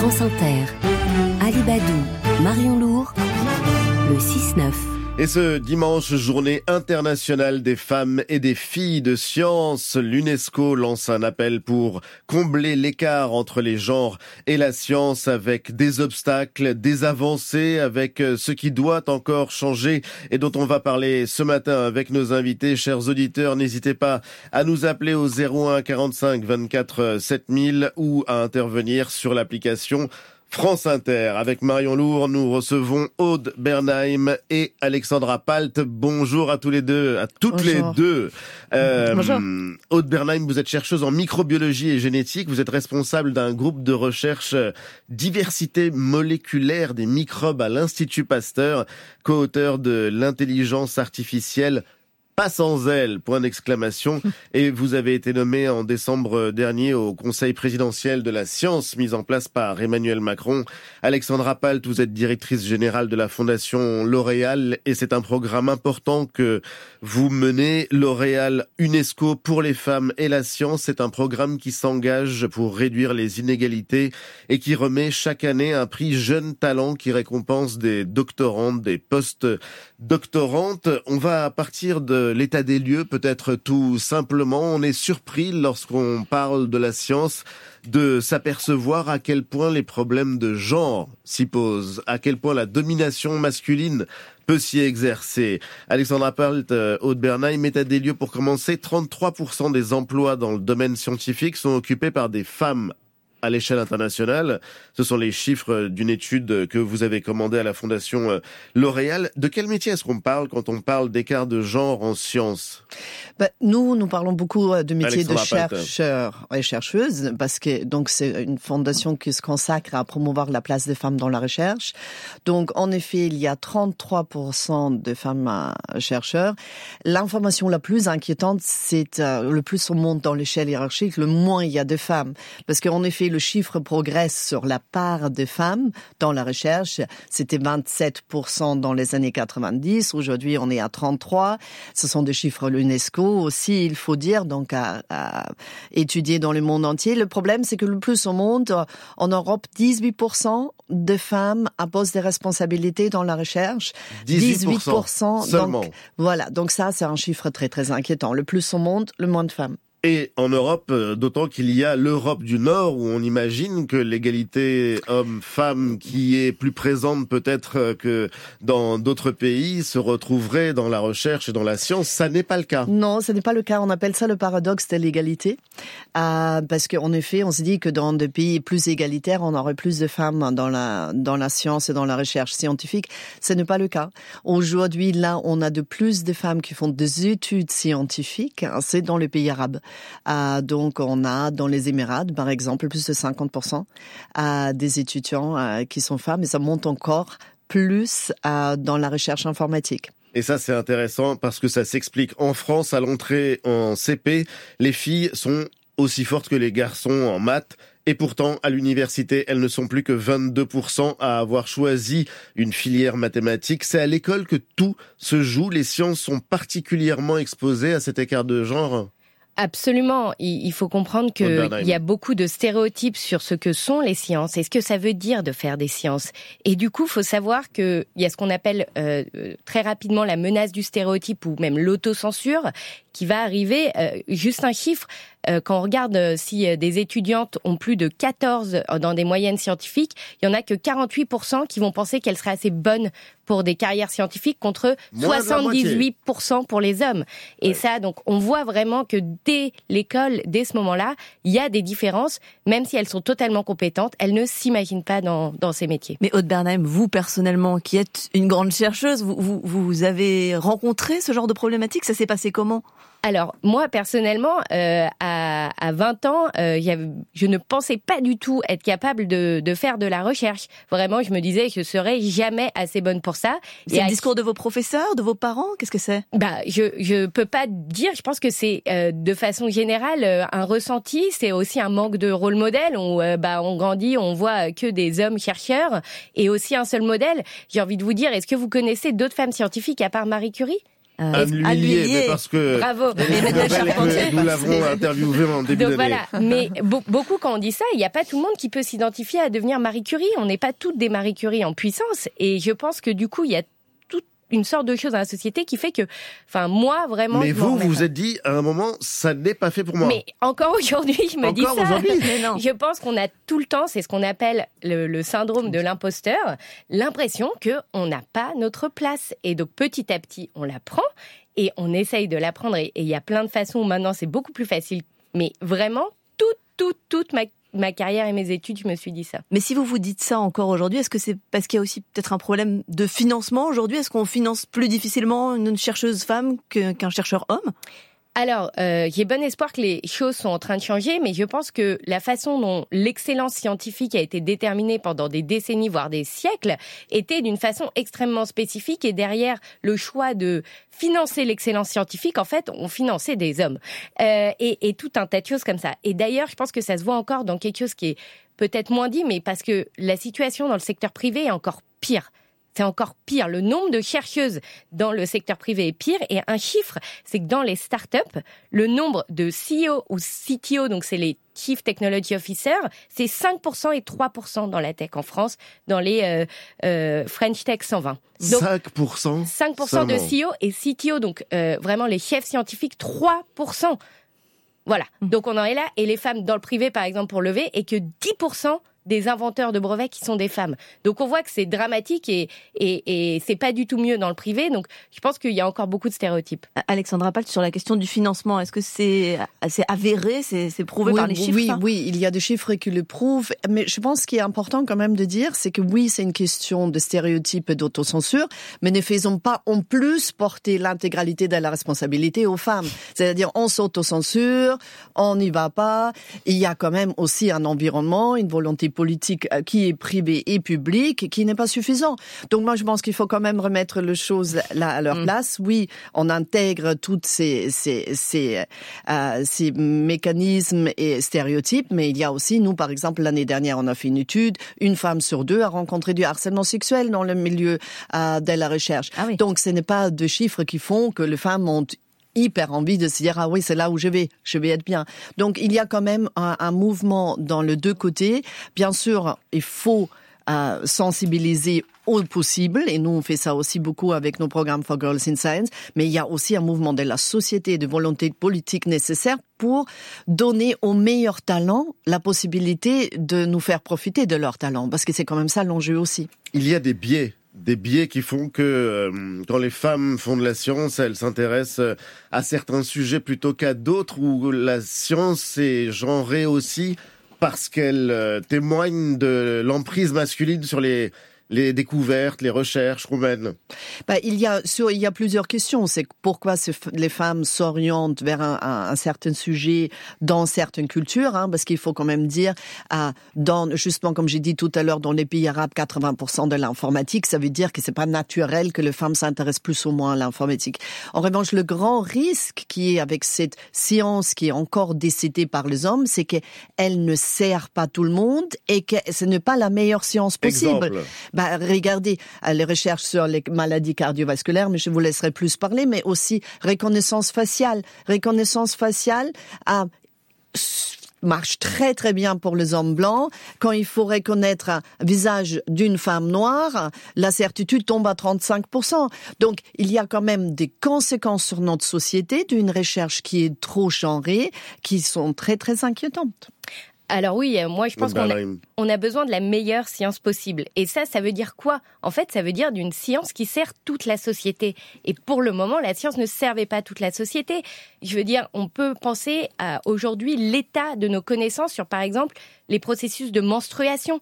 France Inter, Ali Badou, Marion Lourd, le 6-9. Et ce dimanche, journée internationale des femmes et des filles de science, l'UNESCO lance un appel pour combler l'écart entre les genres et la science avec des obstacles, des avancées, avec ce qui doit encore changer et dont on va parler ce matin avec nos invités. Chers auditeurs, n'hésitez pas à nous appeler au 01 45 24 7000 ou à intervenir sur l'application France Inter. Avec Marion Lourd, nous recevons Aude Bernheim et Alexandra Palt. Bonjour à tous les deux, à toutes les deux. Euh, Bonjour. Aude Bernheim, vous êtes chercheuse en microbiologie et génétique. Vous êtes responsable d'un groupe de recherche diversité moléculaire des microbes à l'Institut Pasteur, co-auteur de l'intelligence artificielle pas sans elle, point d'exclamation. Et vous avez été nommé en décembre dernier au Conseil présidentiel de la science mis en place par Emmanuel Macron. Alexandra Palt, vous êtes directrice générale de la Fondation L'Oréal et c'est un programme important que vous menez. L'Oréal UNESCO pour les femmes et la science, c'est un programme qui s'engage pour réduire les inégalités et qui remet chaque année un prix jeune talent qui récompense des doctorantes, des post-doctorantes. On va partir de l'état des lieux, peut-être tout simplement. On est surpris lorsqu'on parle de la science de s'apercevoir à quel point les problèmes de genre s'y posent, à quel point la domination masculine peut s'y exercer. Alexandra Palt, euh, Aude Bernheim, état des lieux pour commencer. 33% des emplois dans le domaine scientifique sont occupés par des femmes à l'échelle internationale. Ce sont les chiffres d'une étude que vous avez commandée à la Fondation euh, L'Oréal. De quel métier est-ce qu'on parle quand on parle d'écart de genre en sciences? Bah, Nous, nous parlons beaucoup euh, de métiers de chercheurs et chercheuses, parce que donc c'est une fondation qui se consacre à promouvoir la place des femmes dans la recherche. Donc, en effet, il y a 33% de femmes euh, chercheurs. L'information la plus inquiétante, c'est le plus on monte dans l'échelle hiérarchique, le moins il y a de femmes. Parce qu'en effet, le chiffre progresse sur la part des femmes dans la recherche. C'était 27% dans les années 90. Aujourd'hui, on est à 33. Ce sont des chiffres l'UNESCO aussi, il faut dire, donc à, étudier dans le monde entier. Le problème, c'est que le plus au monde, en Europe, 18% de femmes imposent des responsabilités dans la recherche. 18%, seulement. voilà. Donc ça, c'est un chiffre très, très inquiétant. Le plus au monde, le moins de femmes. Et en Europe, euh, d'autant qu'il y a l'Europe du Nord où on imagine que l'égalité homme-femme qui est plus présente peut-être euh, que dans d'autres pays se retrouverait dans la recherche et dans la science. Ça n'est pas le cas. Non, ce n'est pas le cas. On appelle ça le paradoxe de l'égalité. Euh, parce qu'en effet, on se dit que dans des pays plus égalitaires, on aurait plus de femmes dans la, dans la science et dans la recherche scientifique. Ce n'est pas le cas. Aujourd'hui, là, on a de plus de femmes qui font des études scientifiques. Hein, c'est dans les pays arabes. Euh, donc, on a dans les Émirats, par exemple, plus de 50% euh, des étudiants euh, qui sont femmes, et ça monte encore plus dans la recherche informatique. Et ça, c'est intéressant parce que ça s'explique. En France, à l'entrée en CP, les filles sont aussi fortes que les garçons en maths. Et pourtant, à l'université, elles ne sont plus que 22% à avoir choisi une filière mathématique. C'est à l'école que tout se joue. Les sciences sont particulièrement exposées à cet écart de genre. Absolument. Il faut comprendre qu'il y a beaucoup de stéréotypes sur ce que sont les sciences et ce que ça veut dire de faire des sciences. Et du coup, il faut savoir qu'il y a ce qu'on appelle euh, très rapidement la menace du stéréotype ou même l'autocensure qui va arriver. Euh, juste un chiffre, euh, quand on regarde euh, si des étudiantes ont plus de 14 dans des moyennes scientifiques, il y en a que 48% qui vont penser qu'elles seraient assez bonnes pour des carrières scientifiques contre 78% pour les hommes. Et ça, donc, on voit vraiment que dès l'école, dès ce moment-là, il y a des différences, même si elles sont totalement compétentes, elles ne s'imaginent pas dans, dans ces métiers. Mais Aude Bernheim, vous personnellement, qui êtes une grande chercheuse, vous, vous, vous avez rencontré ce genre de problématique? Ça s'est passé comment? Alors moi personnellement, euh, à, à 20 ans, euh, je ne pensais pas du tout être capable de, de, faire de la recherche. Vraiment, je me disais que je serais jamais assez bonne pour ça. C'est le discours de vos professeurs, de vos parents? Qu'est-ce que c'est? Bah, je je peux pas dire. Je pense que c'est euh, de façon générale euh, un ressenti. C'est aussi un manque de rôle modèle. On euh, bah on grandit, on voit que des hommes chercheurs et aussi un seul modèle. J'ai envie de vous dire, est-ce que vous connaissez d'autres femmes scientifiques à part Marie Curie? Anne mais parce que Bravo. nous l'avons interviewé en début d'année. voilà. Mais beaucoup quand on dit ça, il n'y a pas tout le monde qui peut s'identifier à devenir Marie Curie. On n'est pas toutes des Marie Curie en puissance. Et je pense que du coup, il y a une sorte de chose dans la société qui fait que, enfin, moi, vraiment. Mais vous, vous vous êtes dit, à un moment, ça n'est pas fait pour moi. Mais encore aujourd'hui, je me dis ça. Je pense qu'on a tout le temps, c'est ce qu'on appelle le, syndrome de l'imposteur, l'impression que on n'a pas notre place. Et donc, petit à petit, on la prend et on essaye de la prendre. Et il y a plein de façons. Maintenant, c'est beaucoup plus facile. Mais vraiment, toute, toute, toute ma ma carrière et mes études, je me suis dit ça. Mais si vous vous dites ça encore aujourd'hui, est-ce que c'est parce qu'il y a aussi peut-être un problème de financement aujourd'hui? Est-ce qu'on finance plus difficilement une chercheuse femme qu'un chercheur homme? Alors, euh, j'ai bon espoir que les choses sont en train de changer, mais je pense que la façon dont l'excellence scientifique a été déterminée pendant des décennies, voire des siècles, était d'une façon extrêmement spécifique. Et derrière le choix de financer l'excellence scientifique, en fait, on finançait des hommes euh, et, et tout un tas de choses comme ça. Et d'ailleurs, je pense que ça se voit encore dans quelque chose qui est peut-être moins dit, mais parce que la situation dans le secteur privé est encore pire c'est encore pire. Le nombre de chercheuses dans le secteur privé est pire. Et un chiffre, c'est que dans les startups, le nombre de CEO ou CTO, donc c'est les Chief Technology Officer, c'est 5% et 3% dans la tech en France, dans les euh, euh, French Tech 120. Donc, 5% 5% de CEO et CTO, donc euh, vraiment les chefs scientifiques, 3%. Voilà. Mmh. Donc on en est là. Et les femmes dans le privé, par exemple, pour lever, et que 10% des inventeurs de brevets qui sont des femmes. Donc on voit que c'est dramatique et, et, et c'est pas du tout mieux dans le privé. Donc je pense qu'il y a encore beaucoup de stéréotypes. Alexandra Palt, sur la question du financement, est-ce que c'est assez avéré, c'est prouvé par les chiffres? Oui, oui, il y a des chiffres qui le prouvent. Mais je pense qu'il est important quand même de dire, c'est que oui, c'est une question de stéréotypes et d'autocensure, mais ne faisons pas en plus porter l'intégralité de la responsabilité aux femmes. C'est-à-dire on s'autocensure, on n'y va pas. Il y a quand même aussi un environnement, une volonté politique euh, qui est privé et public qui n'est pas suffisant. Donc moi je pense qu'il faut quand même remettre les choses là à leur mm. place. Oui, on intègre toutes ces ces ces, euh, ces mécanismes et stéréotypes, mais il y a aussi nous par exemple l'année dernière on a fait une étude, une femme sur deux a rencontré du harcèlement sexuel dans le milieu euh, de la recherche. Ah oui. Donc ce n'est pas de chiffres qui font que les femmes ont hyper envie de se dire ah oui c'est là où je vais je vais être bien donc il y a quand même un, mouvement dans le deux côtés bien sûr il faut euh, sensibiliser au possible, et nous on fait ça aussi beaucoup avec nos programmes for Girls in Science, mais il y a aussi un mouvement de la société, de volonté politique nécessaire pour donner aux meilleurs talents la possibilité de nous faire profiter de leurs talents, parce que c'est quand même ça l'enjeu aussi. Il y a des biais des biais qui font que euh, quand les femmes font de la science, elles s'intéressent euh, à certains sujets plutôt qu'à d'autres, où la science est genrée aussi parce qu'elle euh, témoigne de l'emprise masculine sur les les découvertes, les recherches roumaines bah, il, y a, sur, il y a plusieurs questions. C'est pourquoi les femmes s'orientent vers un, un, un, certain sujet dans certaines cultures, hein, parce qu'il faut quand même dire, à, dans, justement comme j'ai dit tout à l'heure, dans les pays arabes, 80% de l'informatique, ça veut dire que c'est pas naturel que les femmes s'intéressent plus ou moins à l'informatique. En revanche, le grand risque qui est avec cette science qui est encore décidée par les hommes, c'est qu'elle ne sert pas tout le monde et que ce n'est pas la meilleure science possible. Exemple. Bah, regardez euh, les recherches sur les maladies cardiovasculaires, mais je vous laisserai plus parler, mais aussi reconnaissance faciale. Reconnaissance faciale a marche très très bien pour les hommes blancs. Quand il faut reconnaître un visage d'une femme noire, la certitude tombe à 35%. Donc il y a quand même des conséquences sur notre société d'une recherche qui est trop genrée, qui sont très très inquiétantes. Alors oui, euh, moi je pense qu'on a, on a besoin de la meilleure science possible. Et ça, ça veut dire quoi? En fait, ça veut dire d'une science qui sert toute la société. Et pour le moment, la science ne servait pas toute la société. Je veux dire, on peut penser à aujourd'hui l'état de nos connaissances sur, par exemple, les processus de menstruation.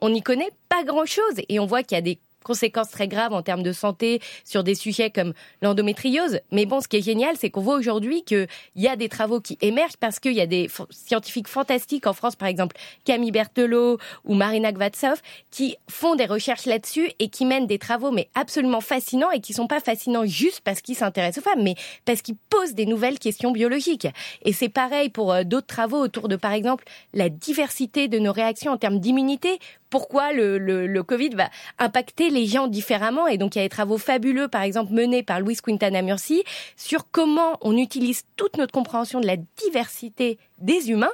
On n'y connaît pas grand-chose et on voit qu'il y a des conséquences très graves en termes de santé sur des sujets comme l'endométriose. Mais bon, ce qui est génial, c'est qu'on voit aujourd'hui qu'il y a des travaux qui émergent parce qu'il y a des scientifiques fantastiques en France, par exemple Camille Berthelot ou Marina Gvatsov, qui font des recherches là-dessus et qui mènent des travaux mais absolument fascinants et qui sont pas fascinants juste parce qu'ils s'intéressent aux femmes, mais parce qu'ils posent des nouvelles questions biologiques. Et c'est pareil pour euh, d'autres travaux autour de, par exemple, la diversité de nos réactions en termes d'immunité. Pourquoi le, le, le Covid va impacter les gens différemment. Et donc, il y a des travaux fabuleux, par exemple, menés par Louis Quintana Murci sur comment on utilise toute notre compréhension de la diversité des humains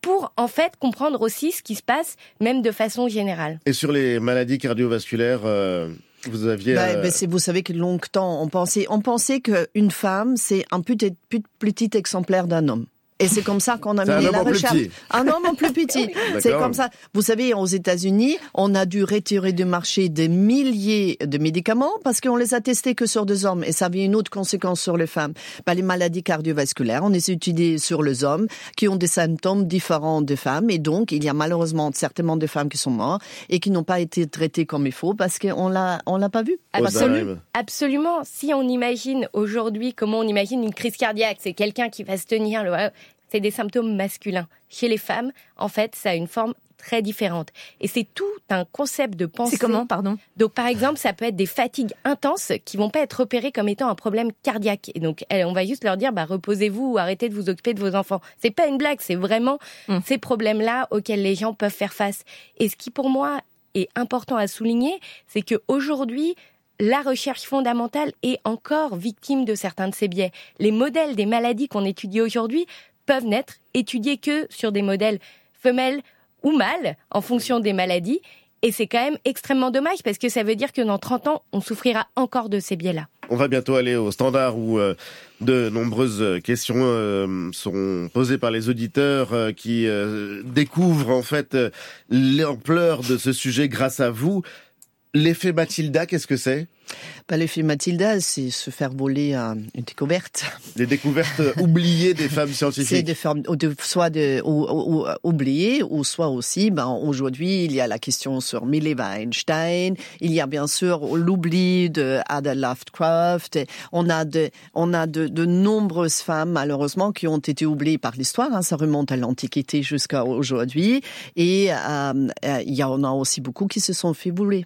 pour en fait comprendre aussi ce qui se passe, même de façon générale. Et sur les maladies cardiovasculaires, euh, vous aviez. Bah, euh, bah, vous savez que longtemps on pensait, on pensait qu'une femme c'est un petit, petit exemplaire d'un homme. Et c'est comme ça qu'on a mené la recherche. Un homme plus petit. c'est comme ça. Vous savez, aux États-Unis, on a dû retirer du marché des milliers de médicaments parce qu'on les a testés que sur des hommes. Et ça avait une autre conséquence sur les femmes. Bah, les maladies cardiovasculaires, on les utilise sur les hommes qui ont des symptômes différents des femmes. Et donc, il y a malheureusement certainement des femmes qui sont mortes et qui n'ont pas été traitées comme il faut parce qu'on l'a, on l'a pas vu. Absolument. Absolument. Si on imagine aujourd'hui comment on imagine une crise cardiaque, c'est quelqu'un qui va se tenir le c'est des symptômes masculins. Chez les femmes, en fait, ça a une forme très différente. Et c'est tout un concept de pensée. C'est comment, pardon? Donc, par exemple, ça peut être des fatigues intenses qui vont pas être repérées comme étant un problème cardiaque. Et donc, on va juste leur dire, bah, reposez-vous ou arrêtez de vous occuper de vos enfants. C'est pas une blague, c'est vraiment hum. ces problèmes-là auxquels les gens peuvent faire face. Et ce qui, pour moi, est important à souligner, c'est que aujourd'hui, la recherche fondamentale est encore victime de certains de ces biais. Les modèles des maladies qu'on étudie aujourd'hui peuvent n'être étudiés que sur des modèles femelles ou mâles en fonction des maladies. Et c'est quand même extrêmement dommage parce que ça veut dire que dans 30 ans, on souffrira encore de ces biais-là. On va bientôt aller au standard où euh, de nombreuses questions euh, seront posées par les auditeurs euh, qui découvrent en fait l'ampleur de ce sujet grâce à vous. L'effet Mathilda, qu'est-ce que c'est? Bah, L'effet Mathilda, c'est se faire voler une découverte. Les découvertes oubliées des femmes scientifiques. C'est de soit de, ou, oubliées, ou soit aussi, ben, aujourd'hui, il y a la question sur Mileva Einstein, il y a bien sûr l'oubli de Ada Lovecraft, on a de, on a de, de nombreuses femmes, malheureusement, qui ont été oubliées par l'histoire, hein, ça remonte à l'Antiquité jusqu'à aujourd'hui, et euh, euh, il y en a aussi beaucoup qui se sont fait voler.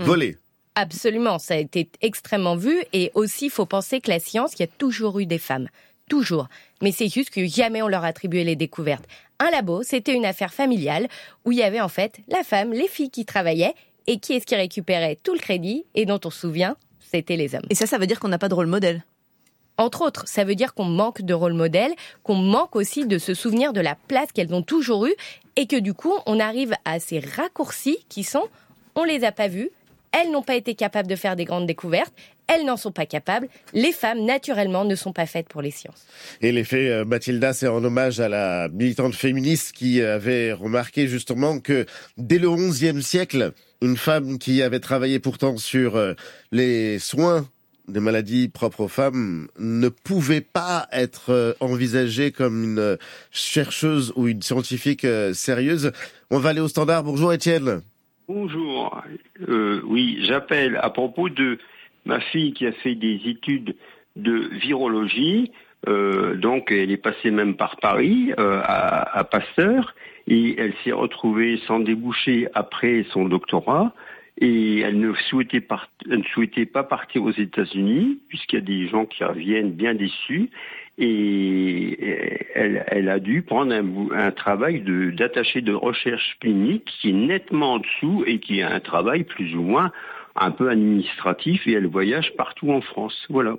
Voler Absolument, ça a été extrêmement vu et aussi il faut penser que la science, il y a toujours eu des femmes, toujours. Mais c'est juste que jamais on leur attribuait les découvertes. Un labo, c'était une affaire familiale où il y avait en fait la femme, les filles qui travaillaient et qui est-ce qui récupérait tout le crédit et dont on se souvient, c'était les hommes. Et ça, ça veut dire qu'on n'a pas de rôle modèle entre autres, ça veut dire qu'on manque de rôle modèle, qu'on manque aussi de se souvenir de la place qu'elles ont toujours eue, et que du coup, on arrive à ces raccourcis qui sont, on les a pas vus, elles n'ont pas été capables de faire des grandes découvertes. Elles n'en sont pas capables. Les femmes, naturellement, ne sont pas faites pour les sciences. Et l'effet euh, Mathilda, c'est en hommage à la militante féministe qui avait remarqué justement que dès le XIe siècle, une femme qui avait travaillé pourtant sur euh, les soins des maladies propres aux femmes ne pouvait pas être euh, envisagée comme une chercheuse ou une scientifique sérieuse. On va aller au standard. Bonjour Étienne. Bonjour. Euh, oui, j'appelle à propos de ma fille qui a fait des études de virologie. Euh, donc, elle est passée même par Paris euh, à, Pasteur et elle s'est retrouvée sans déboucher après son doctorat. Et elle ne souhaitait, elle ne souhaitait pas partir aux États-Unis puisqu'il y a des gens qui reviennent bien déçus et elle, a dû prendre un, travail d'attaché de, recherche clinique qui est nettement en dessous et qui a un travail plus ou moins un peu administratif et elle voyage partout en France. Voilà.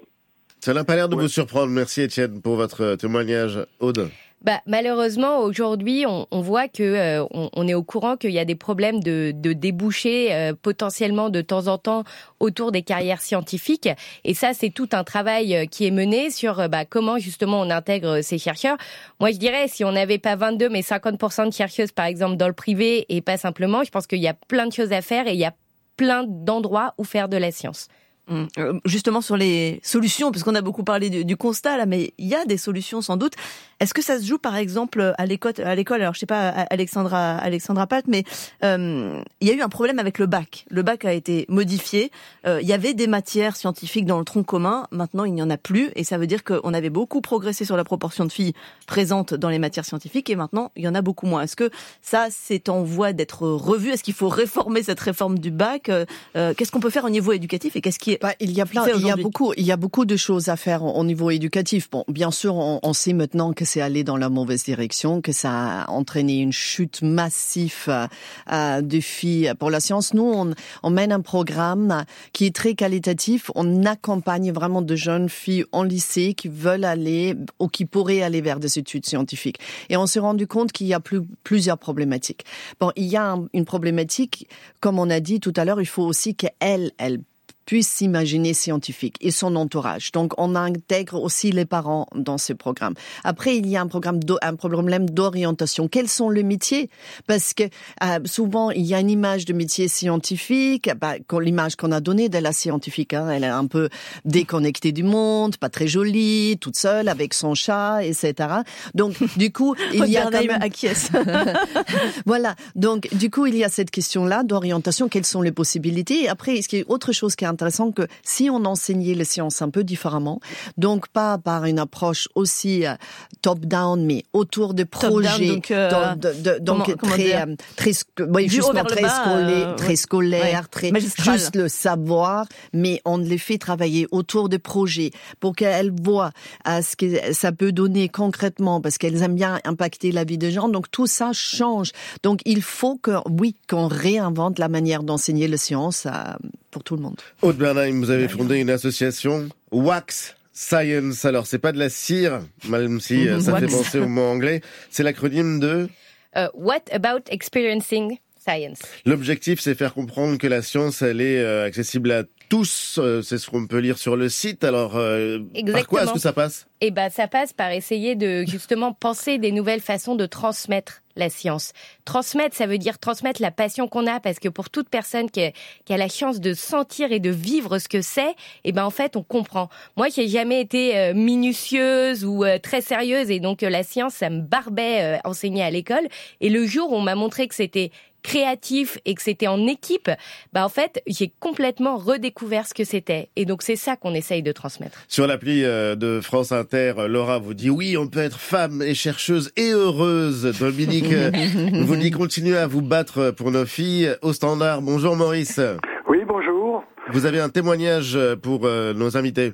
Ça n'a pas l'air de vous surprendre. Merci Étienne pour votre témoignage. Aude bah, malheureusement, aujourd'hui, on, on, voit que euh, on, est au courant qu'il y a des problèmes de, de débouchés euh, potentiellement de temps en temps autour des carrières scientifiques. Et ça, c'est tout un travail euh, qui est mené sur bah, comment justement on intègre ces chercheurs. Moi, je dirais, si on n'avait pas 22 mais 50% de chercheuses, par exemple, dans le privé et pas simplement, je pense qu'il y a plein de choses à faire et il y a plein d'endroits où faire de la science. Hum, justement sur les solutions, parce qu'on a beaucoup parlé du, du, constat là, mais il y a des solutions sans doute. Est-ce que ça se joue par exemple à l'école À l'école, alors je sais pas Alexandra Alexandra Pat, mais euh, il y a eu un problème avec le bac. Le bac a été modifié. Euh, il y avait des matières scientifiques dans le tronc commun. Maintenant, il n'y en a plus, et ça veut dire qu'on avait beaucoup progressé sur la proportion de filles présentes dans les matières scientifiques, et maintenant il y en a beaucoup moins. Est-ce que ça c'est en voie d'être revu? Est-ce qu'il faut réformer cette réforme du bac? Euh, Qu'est-ce qu'on peut faire au niveau éducatif? Et qu'est-ce qui est bah, il y a plein, il y a beaucoup, il y a beaucoup de choses à faire au niveau éducatif. Bon, bien sûr, on, on sait maintenant que c'est allé dans la mauvaise direction, que ça a entraîné une chute massive euh, de filles pour la science. Nous, on, on mène un programme qui est très qualitatif. On accompagne vraiment de jeunes filles en lycée qui veulent aller ou qui pourraient aller vers des études scientifiques. Et on s'est rendu compte qu'il y a plus, plusieurs problématiques. Bon, il y a une problématique, comme on a dit tout à l'heure, il faut aussi qu'elles, elles puisse s'imaginer scientifique et son entourage. Donc, on intègre aussi les parents dans ce programme. Après, il y a un programme, un problème d'orientation. Quels sont les métiers? Parce que euh, souvent, il y a une image de métier scientifique. Bah, l'image qu'on a donnée de la scientifique, hein, elle est un peu déconnectée du monde, pas très jolie, toute seule avec son chat, etc. Donc, du coup, il y a quand même voilà. Donc, du coup, il y a cette question-là d'orientation. Quelles sont les possibilités? Après, ce qui est autre chose qui est intéressant que si on enseignait les sciences un peu différemment, donc pas par une approche aussi euh, top-down, mais autour de projets, donc, euh, donc très, euh, très, oui, justement très, scolaire, très scolaire, très juste le savoir, mais on les fait travailler autour de projets pour qu'elles voient ce que ça peut donner concrètement, parce qu'elles aiment bien impacter la vie des gens. Donc tout ça change. Donc il faut que, oui, qu'on réinvente la manière d'enseigner les sciences pour tout le monde. Aude Bernheim, vous avez fondé une association Wax Science. Alors, c'est pas de la cire, même si euh, ça fait penser au mot anglais. C'est l'acronyme de uh, What about experiencing? Science L'objectif, c'est faire comprendre que la science, elle est euh, accessible à tous. Euh, c'est ce qu'on peut lire sur le site. Alors, par quoi est-ce que ça passe? Eh ben, ça passe par essayer de justement penser des nouvelles façons de transmettre la science. Transmettre, ça veut dire transmettre la passion qu'on a, parce que pour toute personne qui a, la chance de sentir et de vivre ce que c'est, eh ben en fait on comprend. Moi qui ai jamais été euh, minutieuse ou euh, très sérieuse et donc euh, la science ça me barbait enseigner à l'école, et le jour où on m'a montré que c'était créatif et que c'était en équipe, bah en fait, j'ai complètement redécouvert ce que c'était. Et donc c'est ça qu'on essaye de transmettre. Sur l'appli euh, de France Inter, Laura vous dit oui, on peut être femme et chercheuse et heureuse. Dominique euh, vous dit continuez à vous battre pour nos filles. Au standard, bonjour Maurice. Oui, bonjour. Vous avez un témoignage pour euh, nos invités.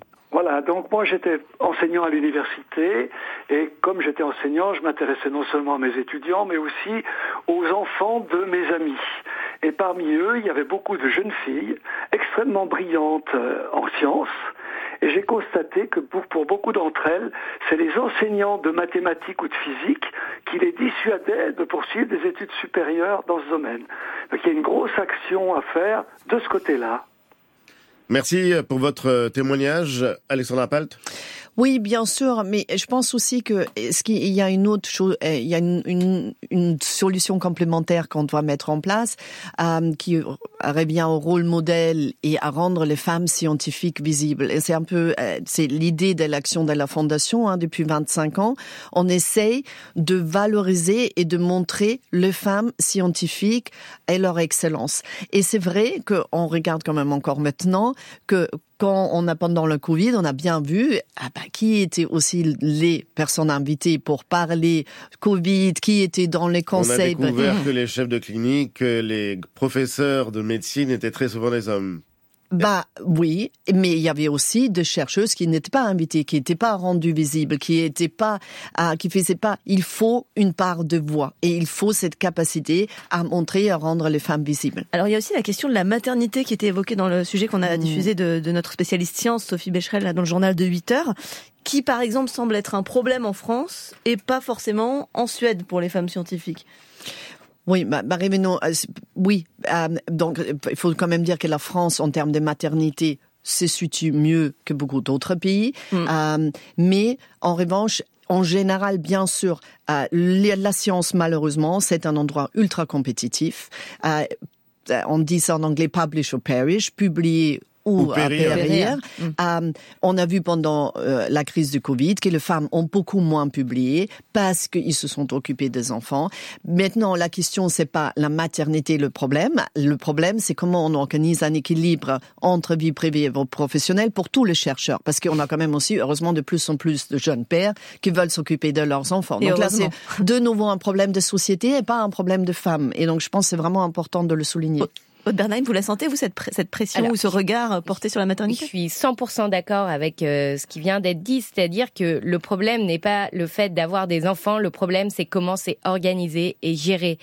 Donc moi j'étais enseignant à l'université et comme j'étais enseignant, je m'intéressais non seulement à mes étudiants mais aussi aux enfants de mes amis. Et parmi eux, il y avait beaucoup de jeunes filles extrêmement brillantes euh, en sciences. Et j'ai constaté que pour, pour beaucoup d'entre elles, c'est les enseignants de mathématiques ou de physique qui les dissuadaient de poursuivre des études supérieures dans ce domaine. Donc il y a une grosse action à faire de ce côté-là. Merci pour votre témoignage, Alexandra Palt. Oui, bien sûr, mais je pense aussi que ce qu'il y a une autre chose, eh, il y a une, une, une solution complémentaire qu'on doit mettre en place euh, qui revient au rôle modèle et à rendre les femmes scientifiques visibles. Et c'est un peu, euh, c'est l'idée de l'action de la fondation hein, depuis 25 ans. On essaye de valoriser et de montrer les femmes scientifiques et leur excellence. Et c'est vrai qu'on regarde quand même encore maintenant que quand on a pendant le Covid, on a bien vu ah bah, qui étaient aussi les personnes invitées pour parler Covid, qui étaient dans les conseils. On a découvert que les chefs de clinique, les professeurs de médecine étaient très souvent des hommes. Bah oui, mais il y avait aussi des chercheuses qui n'étaient pas invitées, qui n'étaient pas rendues visibles, qui n'étaient pas, euh, qui faisaient pas. Il faut une part de voix et il faut cette capacité à montrer, à rendre les femmes visibles. Alors il y a aussi la question de la maternité qui était évoquée dans le sujet qu'on a mmh. diffusé de, de, notre spécialiste science Sophie Becherel dans le journal de 8 heures, qui par exemple semble être un problème en France et pas forcément en Suède pour les femmes scientifiques. Oui, bah, bah euh, oui. Euh, donc, il faut quand même dire que la France, en termes de maternité, se situe mieux que beaucoup d'autres pays. Mm. Euh, mais en revanche, en général, bien sûr, la science, malheureusement, c'est un endroit ultra compétitif. on dit ça en anglais, publish or perish, publier ou, à périr. Mm. Euh, on a vu pendant euh, la crise du Covid que les femmes ont beaucoup moins publié parce qu'ils se sont occupés des enfants. Maintenant, la question c'est pas la maternité le problème. Le problème c'est comment on organise un équilibre entre vie privée et vie professionnelle pour tous les chercheurs, parce qu'on a quand même aussi heureusement de plus en plus de jeunes pères qui veulent s'occuper de leurs enfants. donc là c'est de nouveau un problème de société et pas un problème de femmes. Et donc je pense que c'est vraiment important de le souligner. Bernheim, vous la sentez, vous, cette, cette pression ou ce regard porté sur la maternité? Je suis 100% d'accord avec euh, ce qui vient d'être dit, c'est-à-dire que le problème n'est pas le fait d'avoir des enfants, le problème c'est comment c'est organisé et géré.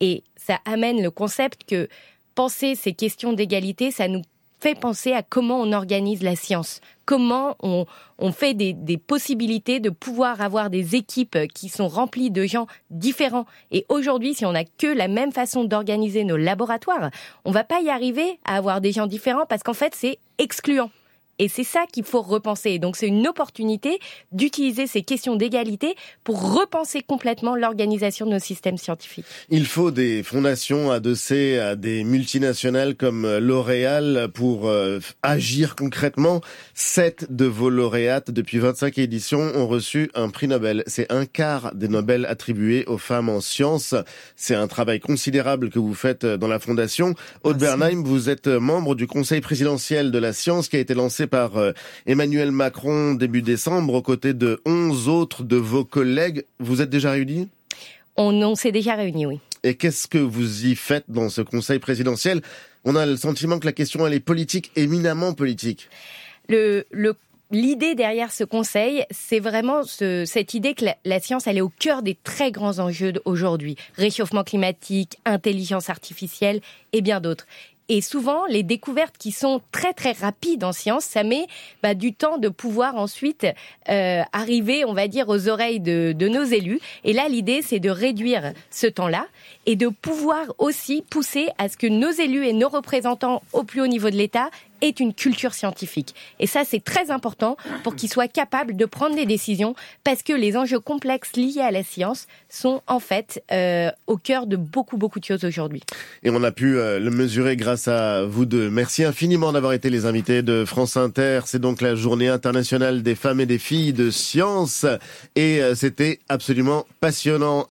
Et ça amène le concept que penser ces questions d'égalité, ça nous fait penser à comment on organise la science, comment on, fait des, possibilités de pouvoir avoir des équipes qui sont remplies de gens différents. Et aujourd'hui, si on n'a que la même façon d'organiser nos laboratoires, on va pas y arriver à avoir des gens différents parce qu'en fait, c'est excluant. Et c'est ça qu'il faut repenser. Donc c'est une opportunité d'utiliser ces questions d'égalité pour repenser complètement l'organisation de nos systèmes scientifiques. Il faut des fondations adossées à des multinationales comme L'Oréal pour euh, agir concrètement. Sept de vos lauréates depuis 25 éditions ont reçu un prix Nobel. C'est un quart des Nobel attribués aux femmes en sciences. C'est un travail considérable que vous faites dans la fondation. Aude Bernheim, vous êtes membre du conseil présidentiel de la science qui a été lancé par euh, Emmanuel Macron début décembre aux côtés de 11 autres de vos collègues. Vous êtes déjà réunis? On, s'est déjà réunis, oui. Et qu'est-ce que vous y faites dans ce conseil présidentiel? On a le sentiment que la question, elle est politique, éminemment politique. Le, l'idée derrière ce conseil, c'est vraiment cette idée que la, science, elle est au cœur des très grands enjeux d'aujourd'hui. Réchauffement climatique, intelligence artificielle et bien d'autres. Et souvent, les découvertes qui sont très très rapides en science, ça met bah, du temps de pouvoir ensuite euh, arriver, on va dire, aux oreilles de, de nos élus. Et là, l'idée, c'est de réduire ce temps-là et de pouvoir aussi pousser à ce que nos élus et nos représentants au plus haut niveau de l'État est une culture scientifique. Et ça, c'est très important pour qu'ils soient capables de prendre des décisions parce que les enjeux complexes liés à la science sont en fait euh, au cœur de beaucoup, beaucoup de choses aujourd'hui. Et on a pu euh, le mesurer grâce à vous deux. Merci infiniment d'avoir été les invités de France Inter. C'est donc la journée internationale des femmes et des filles de science et euh, c'était absolument passionnant.